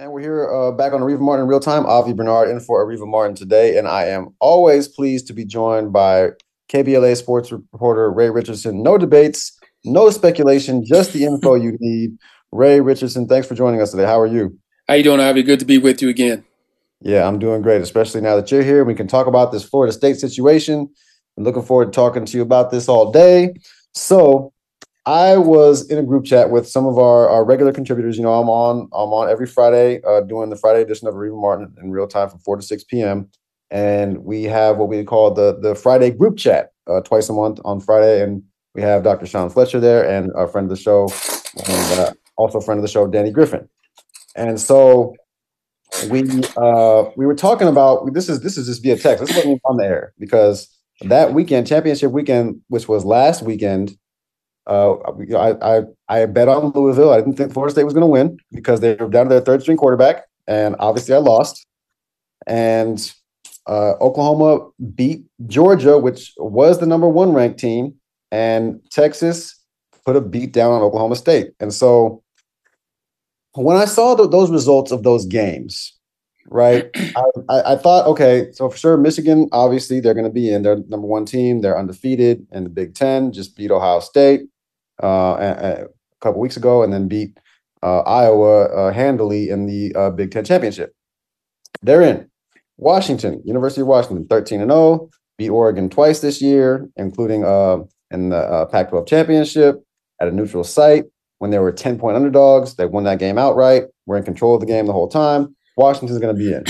And we're here uh, back on Areva Martin in real time. Avi Bernard in for Areva Martin today. And I am always pleased to be joined by KBLA sports reporter Ray Richardson. No debates, no speculation, just the info you need. Ray Richardson, thanks for joining us today. How are you? How you doing, Avi? Good to be with you again. Yeah, I'm doing great, especially now that you're here. We can talk about this Florida State situation. I'm looking forward to talking to you about this all day. So I was in a group chat with some of our, our regular contributors. You know, I'm on I'm on every Friday uh, doing the Friday edition of Areva Martin in real time from 4 to 6 p.m. And we have what we call the the Friday group chat uh, twice a month on Friday. And we have Dr. Sean Fletcher there and a friend of the show, and uh, also a friend of the show, Danny Griffin. And so we uh, we were talking about this is this is just via text. This wasn't on the air because that weekend, championship weekend, which was last weekend, uh, I, I I bet on Louisville. I didn't think Florida State was going to win because they were down to their third string quarterback, and obviously I lost. And uh, Oklahoma beat Georgia, which was the number one ranked team, and Texas put a beat down on Oklahoma State. And so when I saw the, those results of those games, right, I, I, thought, okay, so for sure, Michigan, obviously, they're going to be in. They're number one team. They're undefeated in the Big Ten, just beat Ohio State uh, a, a, couple weeks ago, and then beat uh, Iowa uh, handily in the uh, Big Ten championship. They're in. Washington, University of Washington, 13 and 0, beat Oregon twice this year, including uh, in the uh, Pac 12 championship at a neutral site when they were 10 point underdogs. They won that game outright. We're in control of the game the whole time. Washington's going to be in.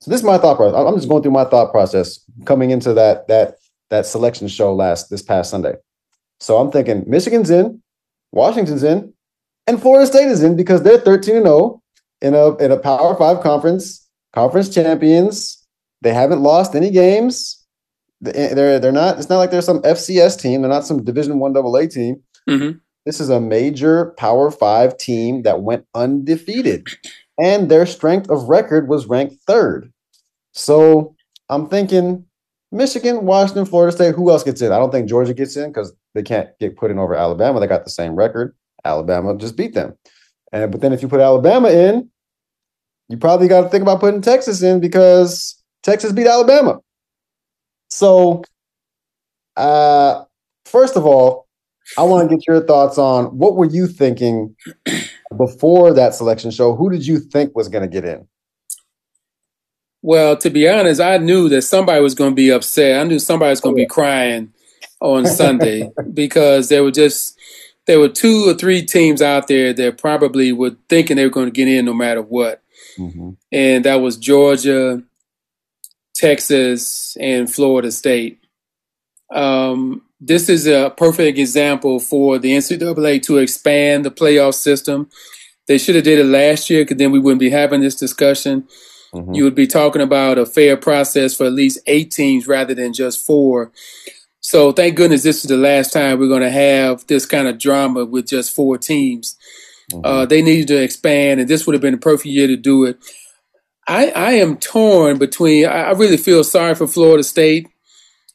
So this is my thought process. I'm just going through my thought process coming into that that that selection show last this past Sunday. So I'm thinking Michigan's in, Washington's in, and Florida State is in because they're 13 and 0 in a in a Power 5 conference, conference champions. They haven't lost any games. They're they're not it's not like they're some FCS team, they're not some Division 1 AA team. Mm-hmm. This is a major Power Five team that went undefeated, and their strength of record was ranked third. So I'm thinking Michigan, Washington, Florida State. Who else gets in? I don't think Georgia gets in because they can't get put in over Alabama. They got the same record. Alabama just beat them. And but then if you put Alabama in, you probably got to think about putting Texas in because Texas beat Alabama. So, uh, first of all, I want to get your thoughts on what were you thinking before that selection show? Who did you think was going to get in? Well, to be honest, I knew that somebody was going to be upset. I knew somebody was going to be crying on Sunday because there were just there were two or three teams out there that probably were thinking they were going to get in no matter what, mm-hmm. and that was Georgia, Texas, and Florida State. Um, this is a perfect example for the NCAA to expand the playoff system. They should have did it last year because then we wouldn't be having this discussion. Mm-hmm. You would be talking about a fair process for at least eight teams rather than just four. So thank goodness this is the last time we're going to have this kind of drama with just four teams. Mm-hmm. Uh, they needed to expand, and this would have been a perfect year to do it. I, I am torn between. I really feel sorry for Florida State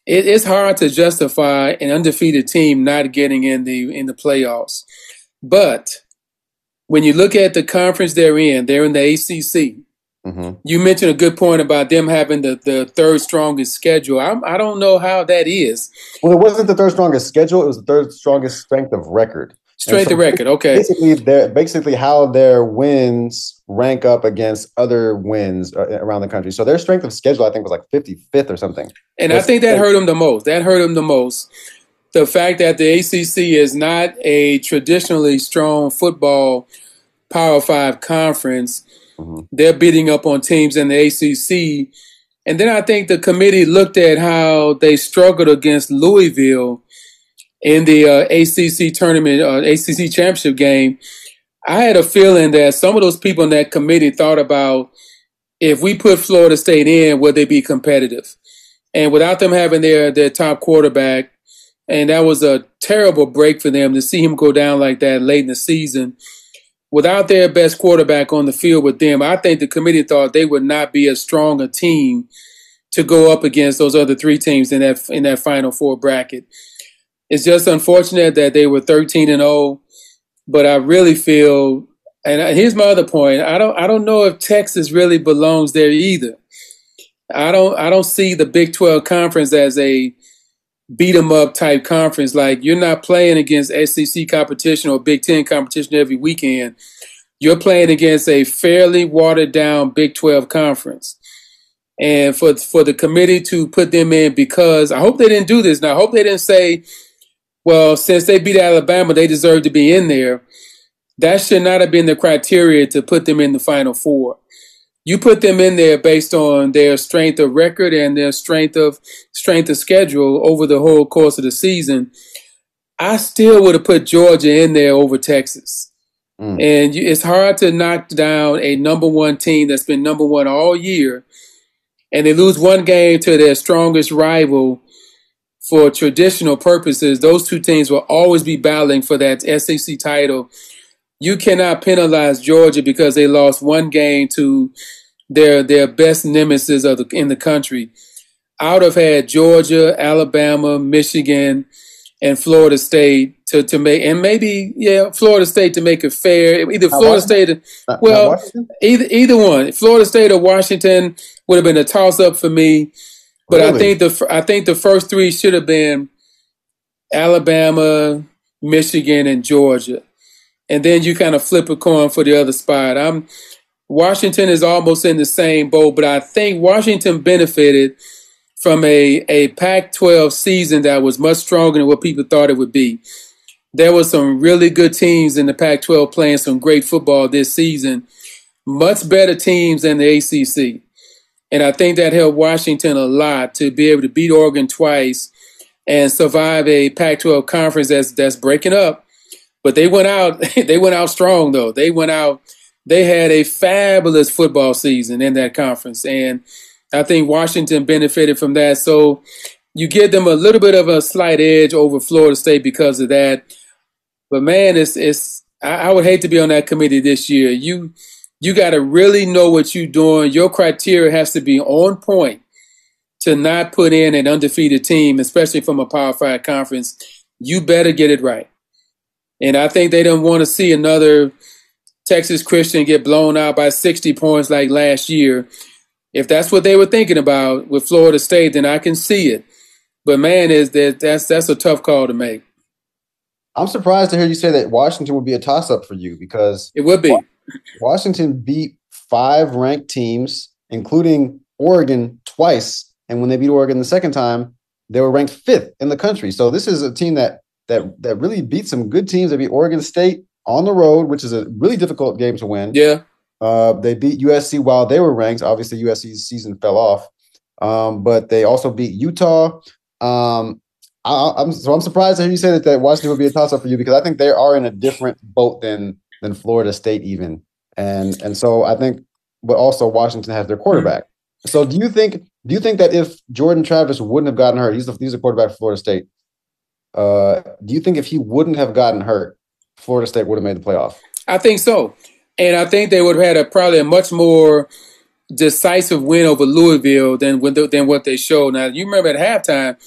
it, it's hard to justify an undefeated team not getting in the in the playoffs. But when you look at the conference they're in, they're in the ACC. Mm-hmm. You mentioned a good point about them having the, the third strongest schedule. I'm, I do not know how that is. Well, it wasn't the third strongest schedule; it was the third strongest strength of record. Strength so of record, okay. Basically, basically how their wins rank up against other wins uh, around the country. So their strength of schedule, I think, was like 55th or something. And I think that hurt them the most. That hurt them the most. The fact that the ACC is not a traditionally strong football Power Five conference, mm-hmm. they're beating up on teams in the ACC. And then I think the committee looked at how they struggled against Louisville in the uh, ACC tournament, uh, ACC championship game, I had a feeling that some of those people in that committee thought about if we put Florida State in, would they be competitive? And without them having their their top quarterback, and that was a terrible break for them to see him go down like that late in the season. Without their best quarterback on the field with them, I think the committee thought they would not be as strong a team to go up against those other three teams in that in that final four bracket. It's just unfortunate that they were 13 and 0, but I really feel And here's my other point. I don't I don't know if Texas really belongs there either. I don't I don't see the Big 12 conference as a beat 'em up type conference. Like you're not playing against SEC competition or Big 10 competition every weekend. You're playing against a fairly watered down Big 12 conference. And for for the committee to put them in because I hope they didn't do this. Now I hope they didn't say, well, since they beat Alabama, they deserve to be in there. That should not have been the criteria to put them in the final four you put them in there based on their strength of record and their strength of strength of schedule over the whole course of the season. I still would have put Georgia in there over Texas. Mm. And it's hard to knock down a number one team that's been number one all year, and they lose one game to their strongest rival for traditional purposes. Those two teams will always be battling for that SEC title you cannot penalize Georgia because they lost one game to their their best nemesis of the, in the country. I would have had Georgia, Alabama, Michigan, and Florida State to, to make, and maybe yeah, Florida State to make it fair. Either Florida State, or, well, either either one, Florida State or Washington would have been a toss up for me. But really? I think the I think the first three should have been Alabama, Michigan, and Georgia and then you kind of flip a coin for the other spot. I'm Washington is almost in the same boat, but I think Washington benefited from a, a Pac-12 season that was much stronger than what people thought it would be. There were some really good teams in the Pac-12 playing some great football this season, much better teams than the ACC. And I think that helped Washington a lot to be able to beat Oregon twice and survive a Pac-12 conference that's that's breaking up but they went out. They went out strong though. They went out. They had a fabulous football season in that conference, and I think Washington benefited from that. So you give them a little bit of a slight edge over Florida State because of that. But man, it's it's. I, I would hate to be on that committee this year. You you got to really know what you're doing. Your criteria has to be on point to not put in an undefeated team, especially from a Power Five conference. You better get it right. And I think they don't want to see another Texas Christian get blown out by 60 points like last year. If that's what they were thinking about with Florida State, then I can see it. But man, is that that's that's a tough call to make. I'm surprised to hear you say that Washington would be a toss up for you because it would be. Washington beat five ranked teams, including Oregon twice, and when they beat Oregon the second time, they were ranked fifth in the country. So this is a team that that that really beat some good teams. They beat Oregon State on the road, which is a really difficult game to win. Yeah. Uh, they beat USC while they were ranked. Obviously, USC's season fell off, um, but they also beat Utah. Um, I, am so I'm surprised to hear you say that, that Washington would be a toss up for you because I think they are in a different boat than than Florida State even, and and so I think, but also Washington has their quarterback. So do you think do you think that if Jordan Travis wouldn't have gotten hurt, he's the, he's quarterback for Florida State. Uh, do you think if he wouldn't have gotten hurt, Florida State would have made the playoff? I think so, and I think they would have had a probably a much more decisive win over Louisville than than what they showed. Now you remember at halftime,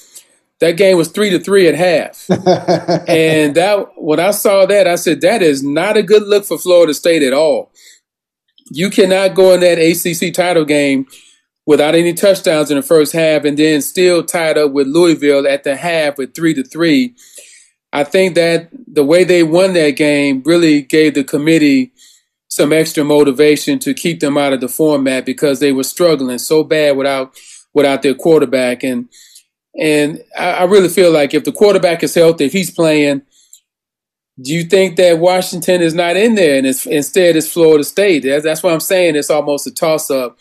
that game was three to three at half, and that when I saw that, I said that is not a good look for Florida State at all. You cannot go in that ACC title game without any touchdowns in the first half and then still tied up with Louisville at the half with three to three. I think that the way they won that game really gave the committee some extra motivation to keep them out of the format because they were struggling so bad without without their quarterback and and I, I really feel like if the quarterback is healthy, if he's playing, do you think that Washington is not in there and it's, instead it's Florida State? That's, that's what I'm saying. It's almost a toss up.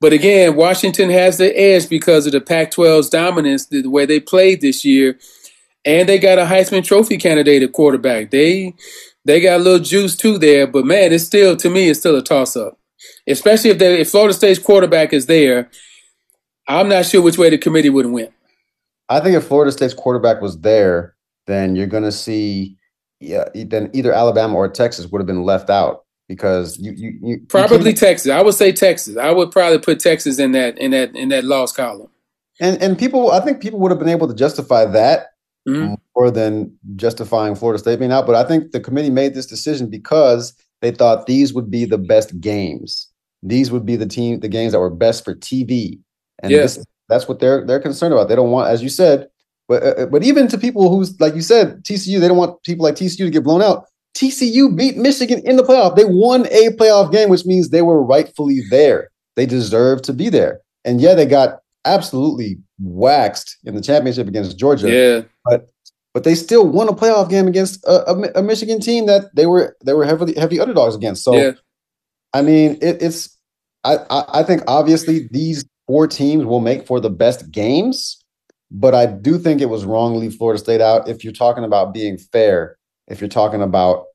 But again, Washington has the edge because of the Pac 12's dominance, the way they played this year. And they got a Heisman Trophy candidate at quarterback. They they got a little juice too there, but man, it's still to me, it's still a toss up. Especially if if Florida State's quarterback is there, I'm not sure which way the committee would win. I think if Florida State's quarterback was there, then you're going to see, yeah, then either Alabama or Texas would have been left out because you you, you probably you Texas. I would say Texas. I would probably put Texas in that in that in that loss column. And and people, I think people would have been able to justify that mm-hmm. more than justifying Florida State being out. But I think the committee made this decision because they thought these would be the best games. These would be the team, the games that were best for TV. And yes. This, that's what they're they're concerned about. They don't want, as you said, but uh, uh but even to people who's like you said, TCU, they don't want people like TCU to get blown out. TCU beat Michigan in the playoff. They won a playoff game, which means they were rightfully there. They deserve to be there. And yeah, they got absolutely waxed in the championship against Georgia. Yeah. But but they still won a playoff game against a, a, a Michigan team that they were they were heavily heavy underdogs against. So yeah. I mean, it, it's I, I I think obviously these four teams will make for the best games, but I do think it was wrong to leave Florida State out if you're talking about being fair if you're talking about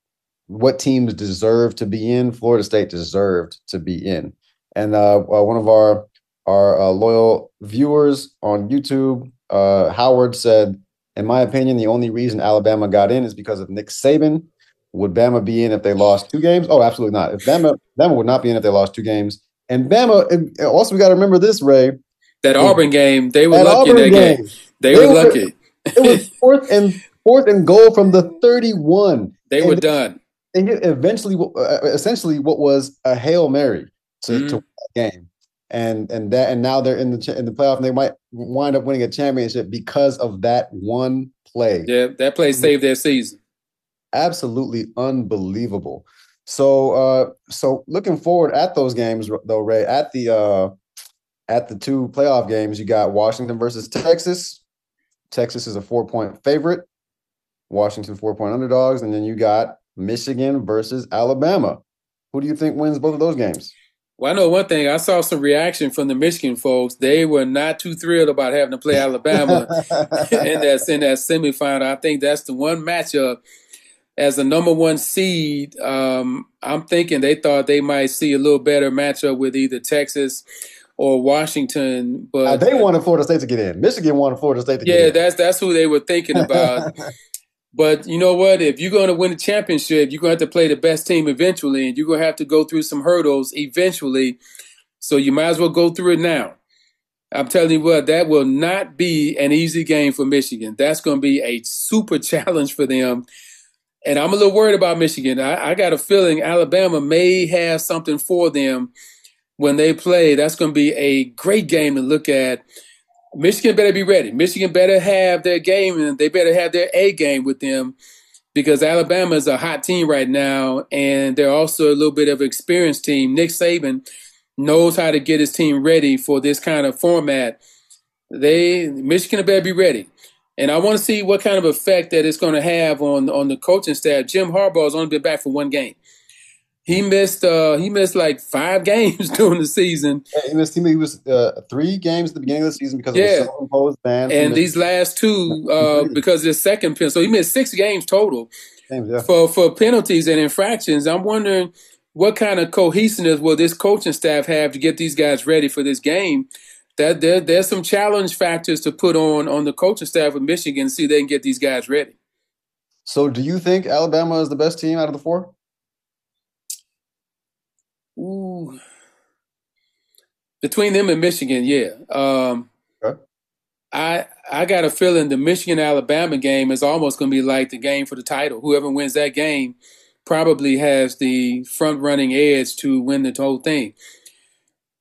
what teams deserve to be in, Florida State deserved to be in. And uh, uh, one of our our uh, loyal viewers on YouTube, uh, Howard said, "In my opinion, the only reason Alabama got in is because of Nick Saban. Would Bama be in if they lost two games? Oh, absolutely not. If Bama Bama would not be in if they lost two games. And Bama also we got to remember this, Ray. That Auburn game, they were lucky Auburn in that game. game. They, they were, lucky. it was fourth and fourth and goal from the 31. They and were done. And eventually, uh, essentially, what was a hail mary to, mm-hmm. to win that game, and and that and now they're in the in the playoff, and they might wind up winning a championship because of that one play. Yeah, that play saved their season. Absolutely unbelievable. So, uh, so looking forward at those games, though, Ray, at the uh, at the two playoff games, you got Washington versus Texas. Texas is a four point favorite. Washington four point underdogs, and then you got Michigan versus Alabama. Who do you think wins both of those games? Well, I know one thing. I saw some reaction from the Michigan folks. They were not too thrilled about having to play Alabama in that in that semifinal. I think that's the one matchup as the number one seed. Um, I'm thinking they thought they might see a little better matchup with either Texas or Washington. But uh, they wanted Florida State to get in. Michigan wanted Florida State to yeah, get in. Yeah, that's that's who they were thinking about. But you know what? If you're going to win a championship, you're going to have to play the best team eventually, and you're going to have to go through some hurdles eventually. So you might as well go through it now. I'm telling you what, that will not be an easy game for Michigan. That's going to be a super challenge for them. And I'm a little worried about Michigan. I, I got a feeling Alabama may have something for them when they play. That's going to be a great game to look at. Michigan better be ready. Michigan better have their game and they better have their A game with them because Alabama is a hot team right now and they're also a little bit of an experienced team. Nick Saban knows how to get his team ready for this kind of format. They Michigan better be ready. And I want to see what kind of effect that it's going to have on on the coaching staff. Jim Harbaugh has only been back for one game he missed uh he missed like five games during the season. Yeah, he missed he was uh, three games at the beginning of the season because yeah. of self-imposed ban. And these last two uh because of second penalty. So he missed six games total games, yeah. for for penalties and infractions. I'm wondering what kind of cohesiveness will this coaching staff have to get these guys ready for this game? That there, there's some challenge factors to put on on the coaching staff of Michigan, see they can get these guys ready. So, do you think Alabama is the best team out of the four? Ooh. Between them and Michigan, yeah. Um, okay. I I got a feeling the Michigan Alabama game is almost going to be like the game for the title. Whoever wins that game probably has the front running edge to win the whole thing.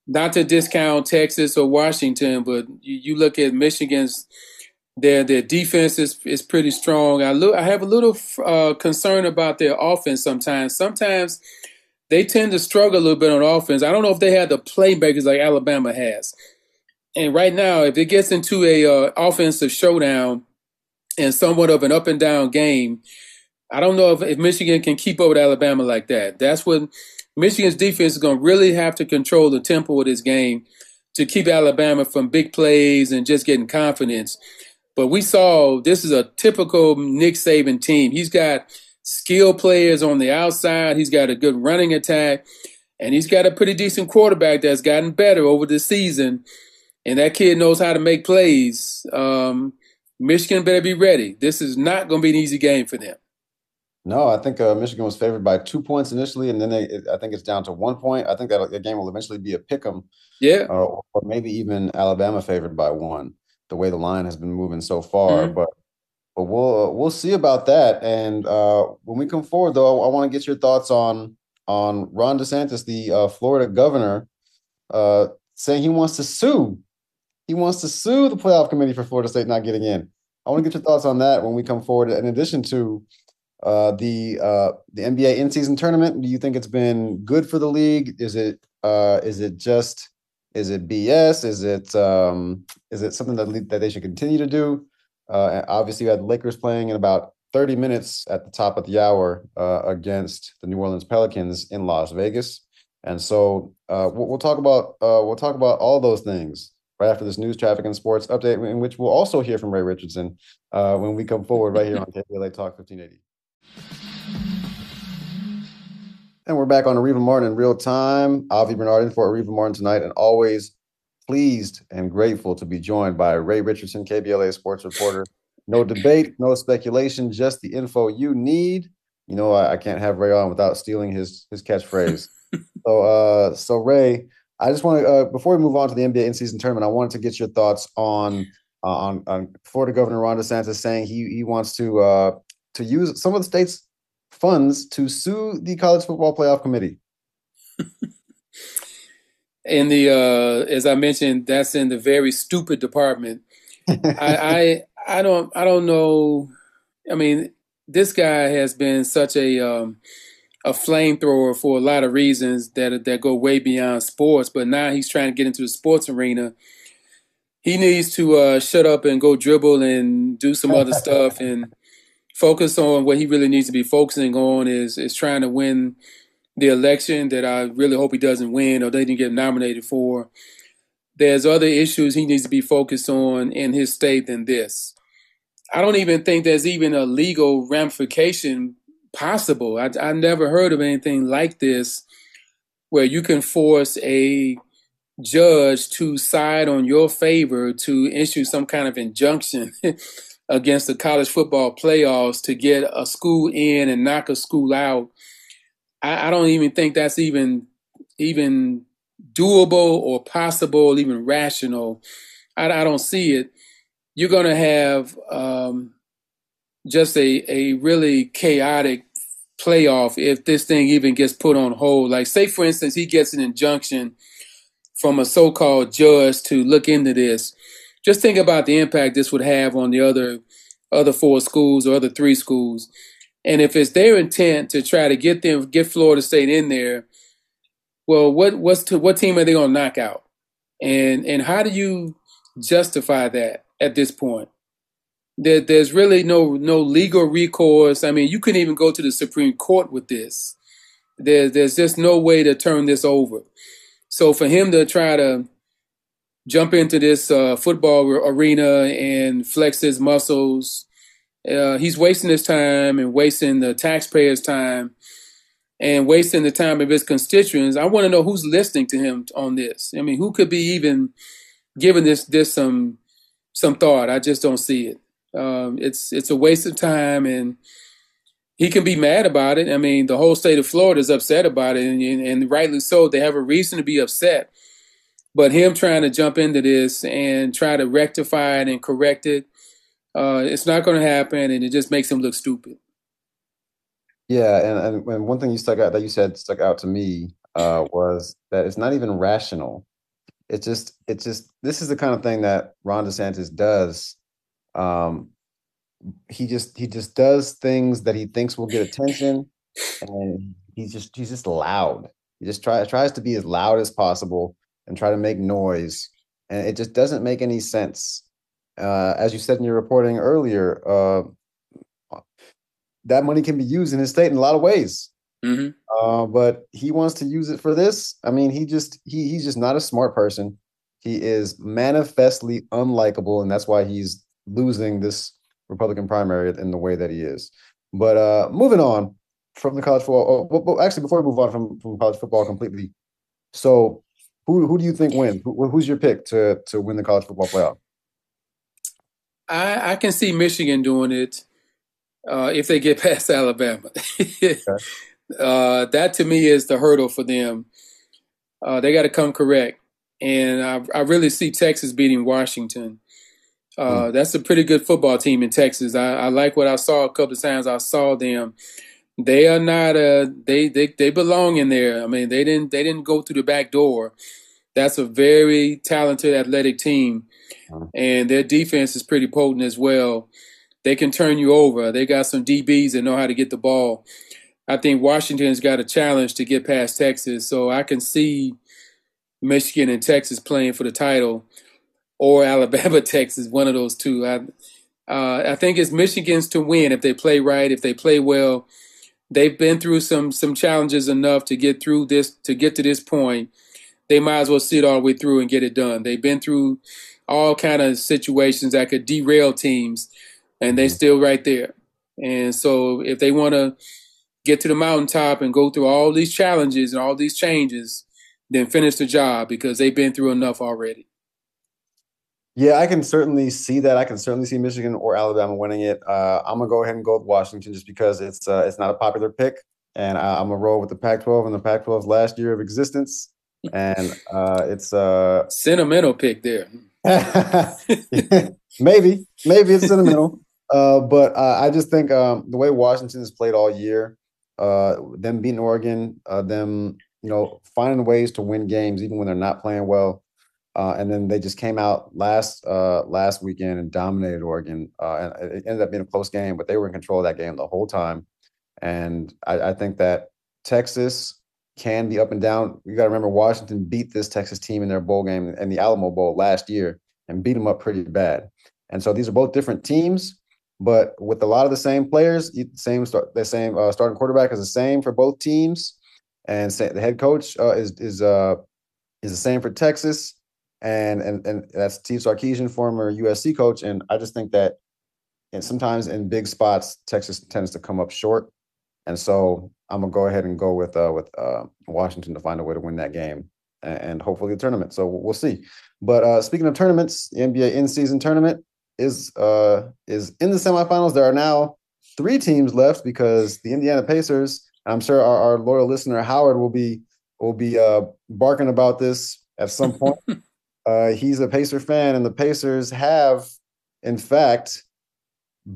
Not to discount Texas or Washington, but you, you look at Michigan's their their defense is is pretty strong. I look I have a little uh, concern about their offense sometimes. Sometimes they tend to struggle a little bit on offense. I don't know if they have the playmakers like Alabama has. And right now, if it gets into a uh, offensive showdown and somewhat of an up and down game, I don't know if, if Michigan can keep up with Alabama like that. That's what Michigan's defense is going to really have to control the tempo of this game to keep Alabama from big plays and just getting confidence. But we saw this is a typical Nick Saban team. He's got skill players on the outside. He's got a good running attack, and he's got a pretty decent quarterback that's gotten better over the season. And that kid knows how to make plays. Um, Michigan better be ready. This is not going to be an easy game for them. No, I think uh, Michigan was favored by two points initially, and then they, it, I think it's down to one point. I think that that game will eventually be a pick 'em. Yeah, uh, or maybe even Alabama favored by one. The way the line has been moving so far, mm-hmm. but but we'll uh, we'll see about that. And uh, when we come forward, though, I, I want to get your thoughts on on Ron DeSantis, the uh, Florida governor, uh, saying he wants to sue. He wants to sue the playoff committee for Florida State not getting in. I want to get your thoughts on that when we come forward. In addition to uh, the uh, the NBA in season tournament, do you think it's been good for the league? Is it uh, is it just is it BS? Is it um, is it something that that they should continue to do? Uh, obviously, you had Lakers playing in about 30 minutes at the top of the hour uh, against the New Orleans Pelicans in Las Vegas, and so uh, we'll, we'll, talk about uh, we'll talk about all those things right after this news, traffic, and sports update, in which we'll also hear from Ray Richardson uh, when we come forward right here on KBLA Talk 1580. And we're back on Areva Martin in real time. Avi Bernard in for Areva Martin tonight, and always pleased and grateful to be joined by Ray Richardson, KBLA sports reporter. No debate, no speculation, just the info you need. You know, I, I can't have Ray on without stealing his his catchphrase. so, uh, so Ray, I just want to uh, before we move on to the NBA in season tournament, I wanted to get your thoughts on uh, on on Florida Governor Ron DeSantis saying he he wants to uh, to use some of the state's funds to sue the college football playoff committee. in the uh, as I mentioned, that's in the very stupid department. I, I I don't I don't know. I mean, this guy has been such a um, a flamethrower for a lot of reasons that that go way beyond sports. But now he's trying to get into the sports arena. He needs to uh, shut up and go dribble and do some other stuff and focus on what he really needs to be focusing on is is trying to win the election that I really hope he doesn't win or they didn't get nominated for. There's other issues he needs to be focused on in his state than this. I don't even think there's even a legal ramification possible. I, I never heard of anything like this where you can force a judge to side on your favor to issue some kind of injunction against the college football playoffs to get a school in and knock a school out. I, I don't even think that's even even doable or possible, even rational. I, I, don't see it. You're going to have um, just a a really chaotic playoff if this thing even gets put on hold. Like, say for instance, he gets an injunction from a so-called judge to look into this just think about the impact this would have on the other other four schools or other three schools. And if it's their intent to try to get them get Florida State in there, well, what what's to, what team are they going to knock out? And and how do you justify that at this point? There, there's really no no legal recourse. I mean, you couldn't even go to the Supreme Court with this. There, there's just no way to turn this over. So for him to try to jump into this uh, football arena and flex his muscles. Uh, he's wasting his time and wasting the taxpayers' time and wasting the time of his constituents. I want to know who's listening to him on this. I mean, who could be even giving this this some some thought? I just don't see it. Um, it's it's a waste of time, and he can be mad about it. I mean, the whole state of Florida is upset about it, and, and rightly so. They have a reason to be upset but him trying to jump into this and try to rectify it and correct it, uh, it's not going to happen, and it just makes him look stupid. Yeah, and, and one thing you stuck out that you said stuck out to me uh, was that it's not even rational. It's just, it's just this is the kind of thing that Ron DeSantis does. Um, he just he just does things that he thinks will get attention, and he's just he's just loud. He just tries tries to be as loud as possible and try to make noise. And it just doesn't make any sense. Uh, as you said in your reporting earlier, uh, that money can be used in his state in a lot of ways. Mm-hmm. Uh, but he wants to use it for this. I mean, he just he he's just not a smart person. He is manifestly unlikable, and that's why he's losing this Republican primary in the way that he is. But uh, moving on from the college football. Oh, well, actually, before we move on from, from college football completely, so who who do you think wins? Who, who's your pick to to win the college football playoff? I, I can see Michigan doing it uh, if they get past Alabama. okay. uh, that to me is the hurdle for them. Uh, they got to come correct, and I, I, really see Texas beating Washington. Mm. That's a pretty good football team in Texas. I, I, like what I saw a couple of times. I saw them they are not uh they they they belong in there. I mean, they didn't they didn't go through the back door. That's a very talented athletic team. Uh-huh. And their defense is pretty potent as well. They can turn you over. They got some DBs that know how to get the ball. I think Washington's got a challenge to get past Texas, so I can see Michigan and Texas playing for the title, or Alabama, Texas, one of those two. I, uh, I think it's Michigan's to win if they play right, if they play well. They've been through some some challenges enough to get through this to get to this point. They might as well sit all the way through and get it done. They've been through all kind of situations that could derail teams, and they mm-hmm. still right there. And so, if they want to get to the mountaintop and go through all these challenges and all these changes, then finish the job because they've been through enough already. Yeah, I can certainly see that. I can certainly see Michigan or Alabama winning it. Uh, I'm gonna go ahead and go with Washington just because it's uh, it's not a popular pick, and I, am gonna roll with the Pac-12 and the Pac-12's last year of existence, and uh, it's a uh, sentimental pick there. maybe, maybe it's sentimental, uh, but uh, I just think um, the way Washington has played all year, them beating Oregon, them you know finding ways to win games even when they're not playing well uh, and then they just came out last uh, last weekend and dominated Oregon. Uh, and it ended up being a close game, but they were in control of that game the whole time. And I, I think that Texas can be up and down. You got to remember Washington beat this Texas team in their bowl game in the Alamo Bowl last year and beat them up pretty bad. And so these are both different teams, but with a lot of the same players, same start, the same uh, starting quarterback is the same for both teams, and the head coach uh, is is uh, is the same for Texas and and and that's Steve Sarkisian, former USC coach. And I just think that, and sometimes in big spots, Texas tends to come up short, and so I'm gonna go ahead and go with uh, with uh, Washington to find a way to win that game and, and hopefully the tournament. So we'll see. But uh, speaking of tournaments, the NBA in-season tournament is uh, is in the semifinals. There are now three teams left because the Indiana Pacers. I'm sure our, our loyal listener Howard will be will be uh, barking about this at some point. Uh, he's a Pacer fan, and the Pacers have, in fact,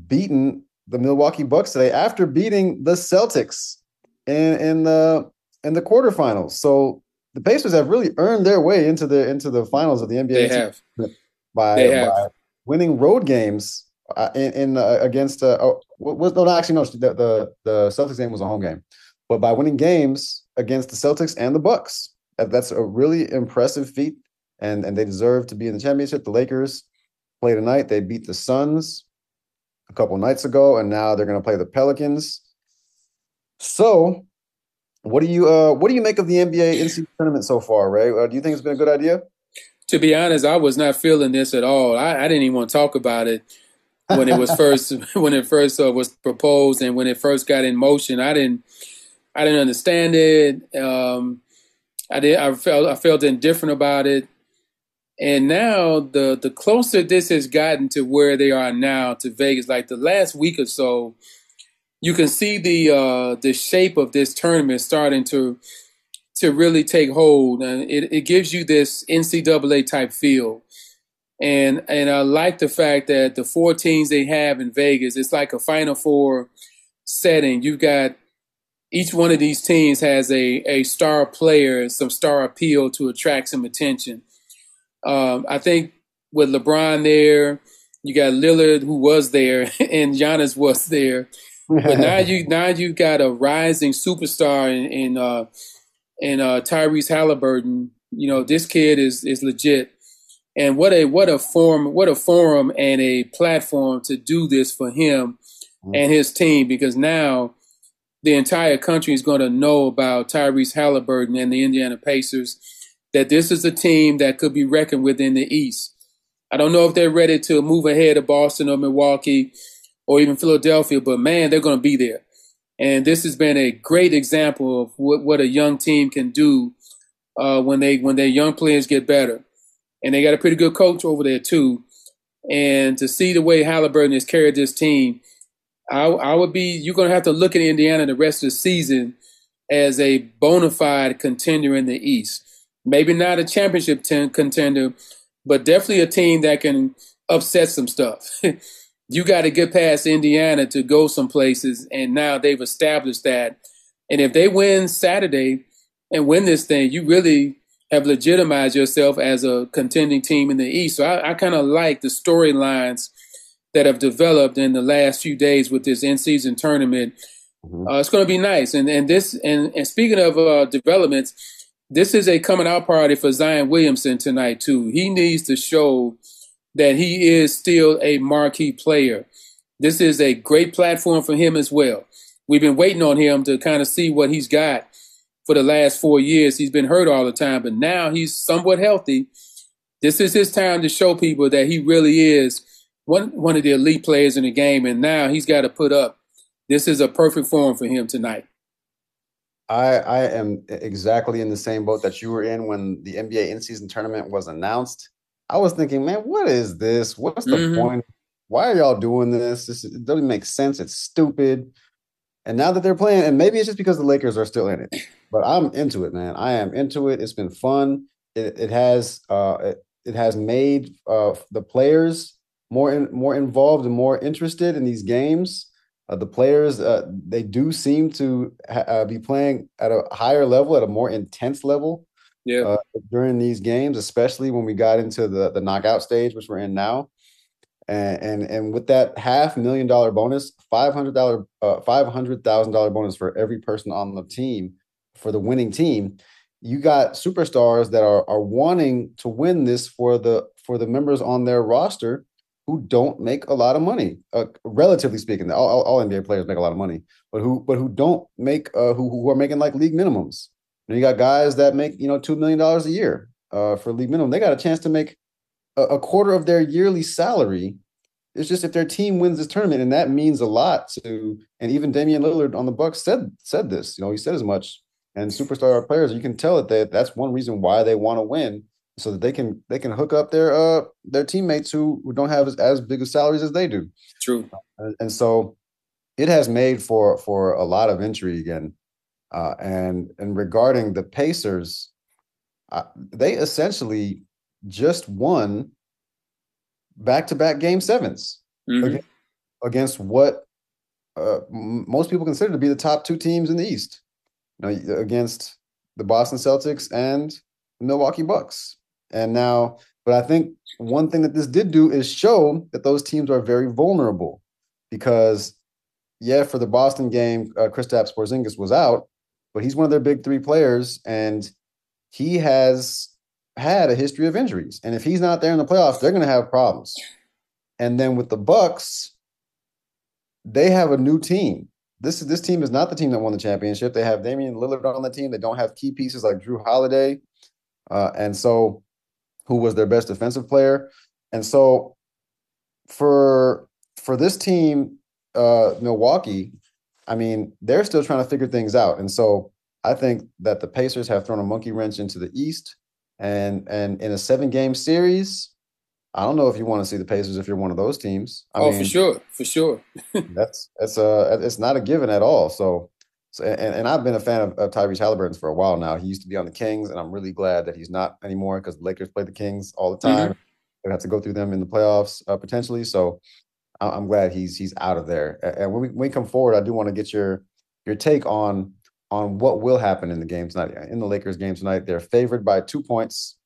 beaten the Milwaukee Bucks today after beating the Celtics in in the in the quarterfinals. So the Pacers have really earned their way into the into the finals of the NBA. They have by, they have. by winning road games uh, in, in uh, against uh, oh, was no actually no the, the the Celtics game was a home game, but by winning games against the Celtics and the Bucks. That's a really impressive feat and and they deserve to be in the championship. The Lakers play tonight. They beat the Suns a couple nights ago, and now they're going to play the Pelicans. So, what do you uh what do you make of the NBA NCAA tournament so far, Ray? Uh, do you think it's been a good idea? To be honest, I was not feeling this at all. I, I didn't even want to talk about it when it was first when it first uh, was proposed and when it first got in motion. I didn't I didn't understand it. Um, I did. I felt I felt indifferent about it. And now the the closer this has gotten to where they are now to Vegas, like the last week or so, you can see the uh, the shape of this tournament starting to to really take hold, and it, it gives you this NCAA type feel. And and I like the fact that the four teams they have in Vegas, it's like a Final Four setting. You've got each one of these teams has a a star player, some star appeal to attract some attention. Um, I think with LeBron there, you got Lillard who was there, and Giannis was there. But now you now you got a rising superstar in in, uh, in uh, Tyrese Halliburton. You know this kid is is legit, and what a what a form what a forum and a platform to do this for him mm-hmm. and his team because now the entire country is going to know about Tyrese Halliburton and the Indiana Pacers that this is a team that could be reckoned with in the East. I don't know if they're ready to move ahead of Boston or Milwaukee or even Philadelphia, but man, they're going to be there. And this has been a great example of what, what a young team can do uh, when they when their young players get better. And they got a pretty good coach over there too. And to see the way Halliburton has carried this team, I, I would be you're going to have to look at Indiana the rest of the season as a bona fide contender in the East. Maybe not a championship ten- contender, but definitely a team that can upset some stuff. you got to get past Indiana to go some places, and now they've established that. And if they win Saturday and win this thing, you really have legitimized yourself as a contending team in the East. So I, I kind of like the storylines that have developed in the last few days with this in-season tournament. Mm-hmm. Uh, it's going to be nice. And and this and, and speaking of uh, developments, this is a coming out party for Zion Williamson tonight too. He needs to show that he is still a marquee player. This is a great platform for him as well. We've been waiting on him to kind of see what he's got for the last four years. He's been hurt all the time, but now he's somewhat healthy. This is his time to show people that he really is one one of the elite players in the game, and now he's got to put up. This is a perfect forum for him tonight. I I am exactly in the same boat that you were in when the NBA in-season tournament was announced. I was thinking, man, what is this? What's the mm-hmm. point? Why are y'all doing this? This it doesn't make sense. It's stupid. And now that they're playing, and maybe it's just because the Lakers are still in it, but I'm into it, man. I am into it. It's been fun. It, it has uh, it, it has made uh, the players more in, more involved and more interested in these games. Uh, the players uh, they do seem to ha- uh, be playing at a higher level, at a more intense level yeah. Uh, during these games, especially when we got into the the knockout stage, which we're in now. And and, and with that half million dollar bonus, five hundred dollar uh, five hundred thousand dollar bonus for every person on the team for the winning team, you got superstars that are are wanting to win this for the for the members on their roster who don't make a lot of money, uh, relatively speaking. All, all, NBA players make a lot of money, but who but who don't make uh, who who are making like league minimums. You, know, you got guys that make you know two million dollars a year uh, for league minimum. They got a chance to make a, a, quarter of their yearly salary. It's just if their team wins this tournament, and that means a lot to. And even Damian Lillard on the Bucks said said this. You know, he said as much. And superstar players, you can tell that they, that's one reason why they want to win, so that they can they can hook up their uh their teammates who, who don't have as, as big of salaries as they do. True. And, and so it has made for for a lot of intrigue and uh, and and regarding the Pacers, uh, they essentially just won back-to-back game 7s mm-hmm. against, against, what uh, most people consider to be the top two teams in the East. You know, against the Boston Celtics and the Milwaukee Bucks. And now, but I think one thing that this did do is show that those teams are very vulnerable because, yeah, for the Boston game, uh, Kristaps Porzingis was out, but he's one of their big three players, and he has had a history of injuries. And if he's not there in the playoffs, they're going to have problems. And then with the Bucks, they have a new team. This is this team is not the team that won the championship. They have Damian Lillard on the team. They don't have key pieces like Jrue Holiday, uh, and so who was their best defensive player. And so for for this team, uh, Milwaukee, I mean, they're still trying to figure things out. And so I think that the Pacers have thrown a monkey wrench into the East. And and in a seven game series, I don't know if you want to see the Pacers if you're one of those teams. I oh, mean, for sure, for sure. that's that's a it's not a given at all. So, so and, and I've been a fan of, of Tyrese Halliburton for a while now. He used to be on the Kings, and I'm really glad that he's not anymore because the Lakers play the Kings all the time. Mm-hmm. They have to go through them in the playoffs uh, potentially. So I'm glad he's he's out of there. And when we, when we come forward, I do want to get your your take on on what will happen in the game tonight. In the Lakers game tonight, they're favored by two points.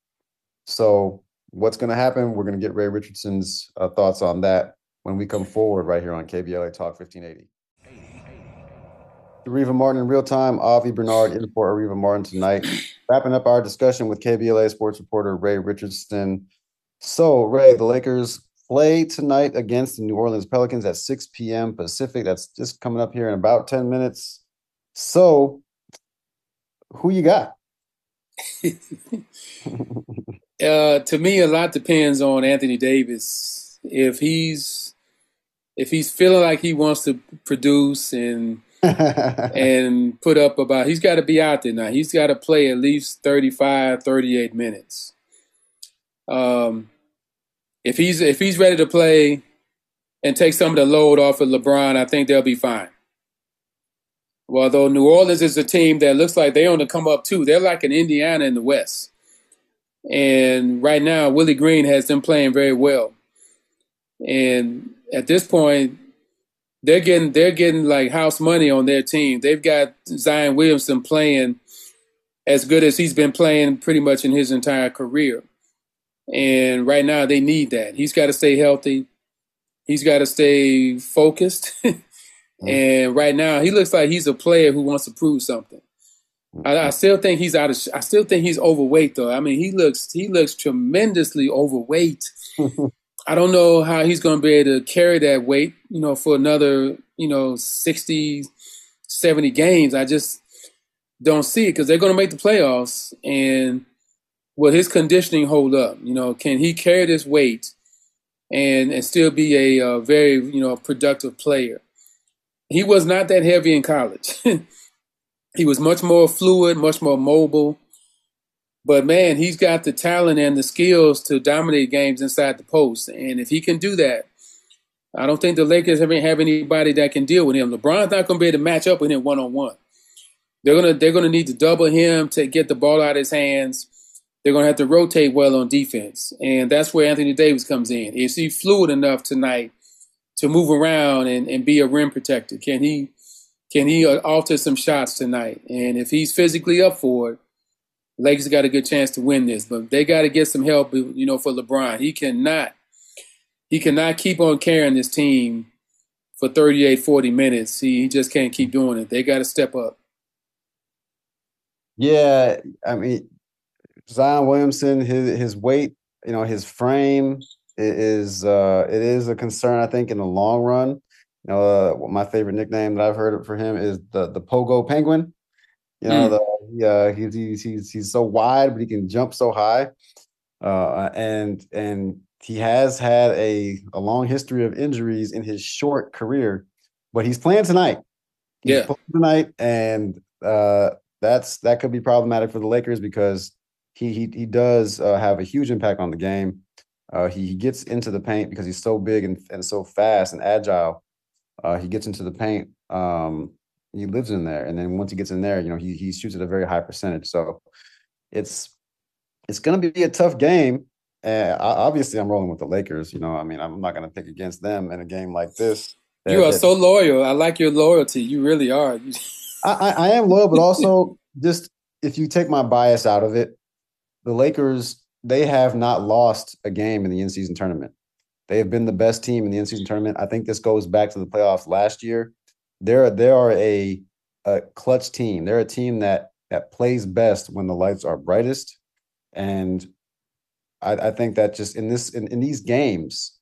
So what's going to happen? We're going to get Ray Richardson's uh, thoughts on that when we come forward right here on KBLA Talk 1580. Areva Martin in real time. Avi Bernard in for Areva Martin tonight. Wrapping up our discussion with KBLA sports reporter Ray Richardson. So, Ray, the Lakers play tonight against the New Orleans Pelicans at 6 p.m. Pacific. That's just coming up here in about 10 minutes. So, who you got? uh, to me, a lot depends on Anthony Davis. If he's if he's feeling like he wants to produce and and put up about he's got to be out there now. He's got to play at least 35, 38 minutes. Um, if he's if he's ready to play and take some of the load off of LeBron, I think they'll be fine. Well, though New Orleans is a team that looks like they on to come up too. They're like an Indiana in the West. And right now, Willie Green has them playing very well. And at this point, they're getting they're getting like house money on their team. They've got Zion Williamson playing as good as he's been playing pretty much in his entire career. And right now they need that. He's got to stay healthy. He's got to stay focused. mm-hmm. And right now he looks like he's a player who wants to prove something. I, I, still think he's out of. I still think he's overweight though. I mean, he looks he looks tremendously overweight. I don't know how he's going to be able to carry that weight, you know, for another, you know, 60, 70 games. I just don't see it because they're going to make the playoffs. And will his conditioning hold up? You know, can he carry this weight and, and still be a uh, very, you know, productive player? He was not that heavy in college. he was much more fluid, much more mobile. But man, he's got the talent and the skills to dominate games inside the post. And if he can do that, I don't think the Lakers have, have anybody that can deal with him. LeBron's not going to be able to match up with him one on one. They're gonna they're gonna need to double him to get the ball out of his hands. They're gonna have to rotate well on defense, and that's where Anthony Davis comes in. Is he fluid enough tonight to move around and, and be a rim protector? Can he can he uh, alter some shots tonight? And if he's physically up for it, Lakers got a good chance to win this, but they got to get some help, you know, for LeBron. He cannot, he cannot keep on carrying this team for 38, 40 minutes. He, he just can't keep doing it. They got to step up. Yeah, I mean, Zion Williamson, his his weight, you know, his frame is uh, it is a concern. I think in the long run. You know, uh, my favorite nickname that I've heard for him is the the Pogo Penguin. You know, mm. the yeah, he's, he's he's he's so wide, but he can jump so high. Uh, and and he has had a a long history of injuries in his short career, but he's playing tonight. He's yeah, playing tonight, and uh, that's that could be problematic for the Lakers because he he he does uh, have a huge impact on the game. Uh, he, he gets into the paint because he's so big and, and so fast and agile. Uh, he gets into the paint um, he lives in there, and then once he gets in there, you know, he he shoots at a very high percentage. So it's it's going to be a tough game. And obviously, I'm rolling with the Lakers. You know, I mean, I'm not going to pick against them in a game like this. you are so loyal. I like your loyalty. You really are. I, I am loyal, but also just if you take my bias out of it, the Lakers they have not lost a game in the in-season tournament. They have been the best team in the in-season tournament. I think this goes back to the playoffs last year they're they are a a clutch team. They're a team that that plays best when the lights are brightest, and I, I think that just in this in, in these games,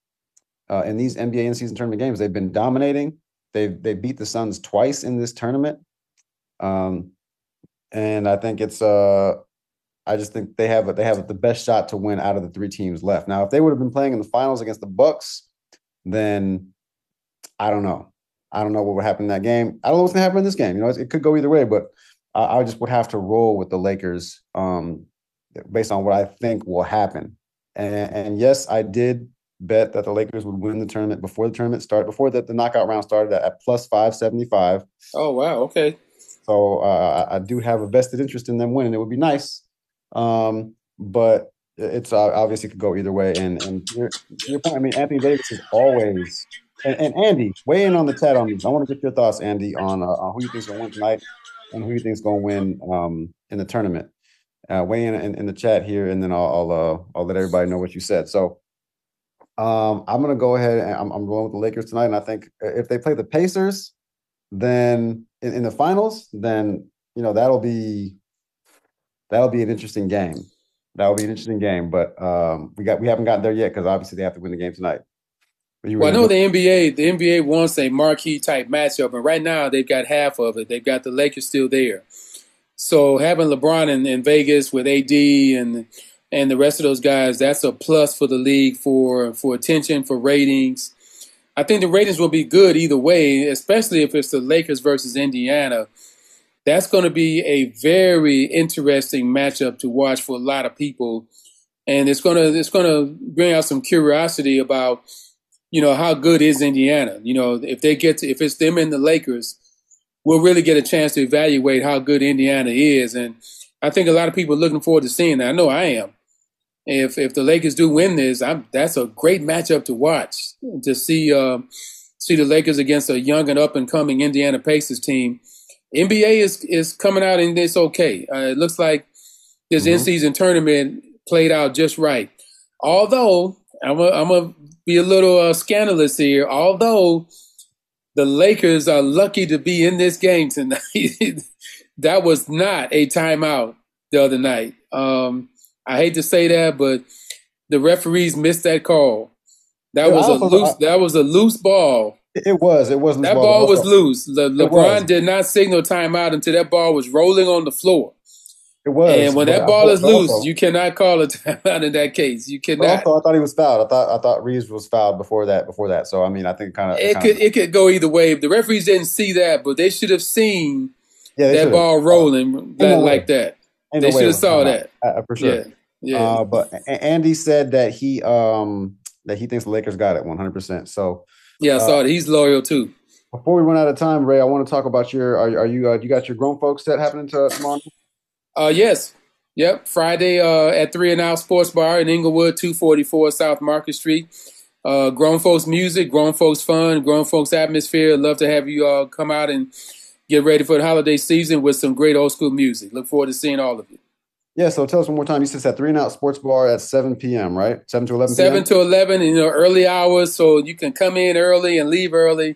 uh, in these NBA in season tournament games, they've been dominating. They've they beat the Suns twice in this tournament, um, and I think it's uh I just think they have they have the best shot to win out of the three teams left. Now, if they would have been playing in the finals against the Bucks, then I don't know. I don't know what would happen in that game. I don't know what's gonna happen in this game. You know, it could go either way, but I, I just would have to roll with the Lakers um, based on what I think will happen. And, and, yes, I did bet that the Lakers would win the tournament before the tournament started, before the, the knockout round started at, at plus five seventy five. Oh wow, okay. So uh, I do have a vested interest in them winning. It would be nice, um, but it's uh, obviously could go either way. And and your, your point, I mean, Anthony Davis is always and, and, Andy, weigh in on the chat on these. I want to get your thoughts, Andy, on, uh, on who you think is going to win tonight and who you think is going to win um, in the tournament. Uh, weigh in, in, in the chat here, and then I'll I'll, uh, I'll let everybody know what you said. So um, I'm going to go ahead and I'm, I'm going with the Lakers tonight. And I think if they play the Pacers, then in, in the finals, then you know that'll be that'll be an interesting game. That'll be an interesting game. But um, we got we haven't gotten there yet because obviously they have to win the game tonight. Well, I know the NBA. The NBA wants a marquee type matchup, and right now they've got half of it. They've got the Lakers still there. So having LeBron in, in Vegas with AD and and the rest of those guys, that's a plus for the league for for attention, for ratings. I think the ratings will be good either way, especially if it's the Lakers versus Indiana. That's going to be a very interesting matchup to watch for a lot of people, and it's gonna it's gonna bring out some curiosity about you know, how good is Indiana? You know, if they get to, if it's them and the Lakers, we'll really get a chance to evaluate how good Indiana is. And I think a lot of people are looking forward to seeing that. I know I am. if if the Lakers do win this, I'm, that's a great matchup to watch to see uh, see the Lakers against a young and up and coming Indiana Pacers team. NBA is is coming out and it's okay. Uh, it looks like this mm-hmm. in season tournament played out just right. Although I'm gonna be a little uh, scandalous here. Although the Lakers are lucky to be in this game tonight, that was not a timeout the other night. Um, I hate to say that, but the referees missed that call. That yeah, was a loose. I, that was a loose ball. It was. It wasn't. That ball, ball was loose. Le, LeBron was. did not signal timeout until that ball was rolling on the floor. It was. And when that ball is loose, also, you cannot call a timeout in that case. You cannot. Also, I thought he was fouled. I thought I thought Reaves was fouled before that. Before that, so I mean, I think kind of it kinda, could it could go either way. The referees didn't see that, but they should have seen yeah, that ball rolling that, like that. Ain't they no should have saw that uh, for sure. Yeah. Yeah. Uh, but Andy said that he um that he thinks the Lakers got it 100. percent So yeah, I saw uh, it. He's loyal too. Before we run out of time, Ray, I want to talk about your. Are, are you? Uh, you got your grown folks set happening to tomorrow? Uh, yes. Yep. Friday uh, at Three and Out Sports Bar in Inglewood, two forty four South Market Street. Uh, grown folks music, grown folks fun, grown folks atmosphere. Love to have you all come out and get ready for the holiday season with some great old school music. Look forward to seeing all of you. Yeah, so tell us one more time. You said at Three and Out Sports Bar at 7 p.m., right? 7 to 11 7 to 11, you know, early hours. So you can come in early and leave early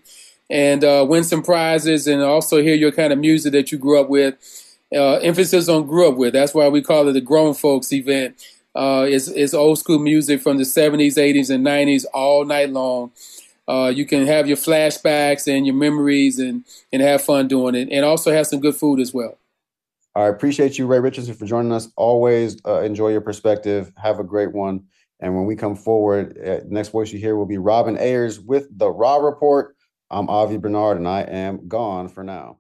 and uh, win some prizes and also hear your kind of music that you grew up with. Uh, emphasis on grew up with. That's why we call it the grown folks event. Uh, it's, it's old school music from the 70s, 80s, and 90s all night long. Uh, you can have your flashbacks and your memories and, and have fun doing it, and also have some good food as well. I appreciate you, Ray Richardson, for joining us. Always uh, enjoy your perspective. Have a great one. And when we come forward, uh, next voice you hear will be Robin Ayers with the Raw Report. I'm Avi Bernard, and I am gone for now.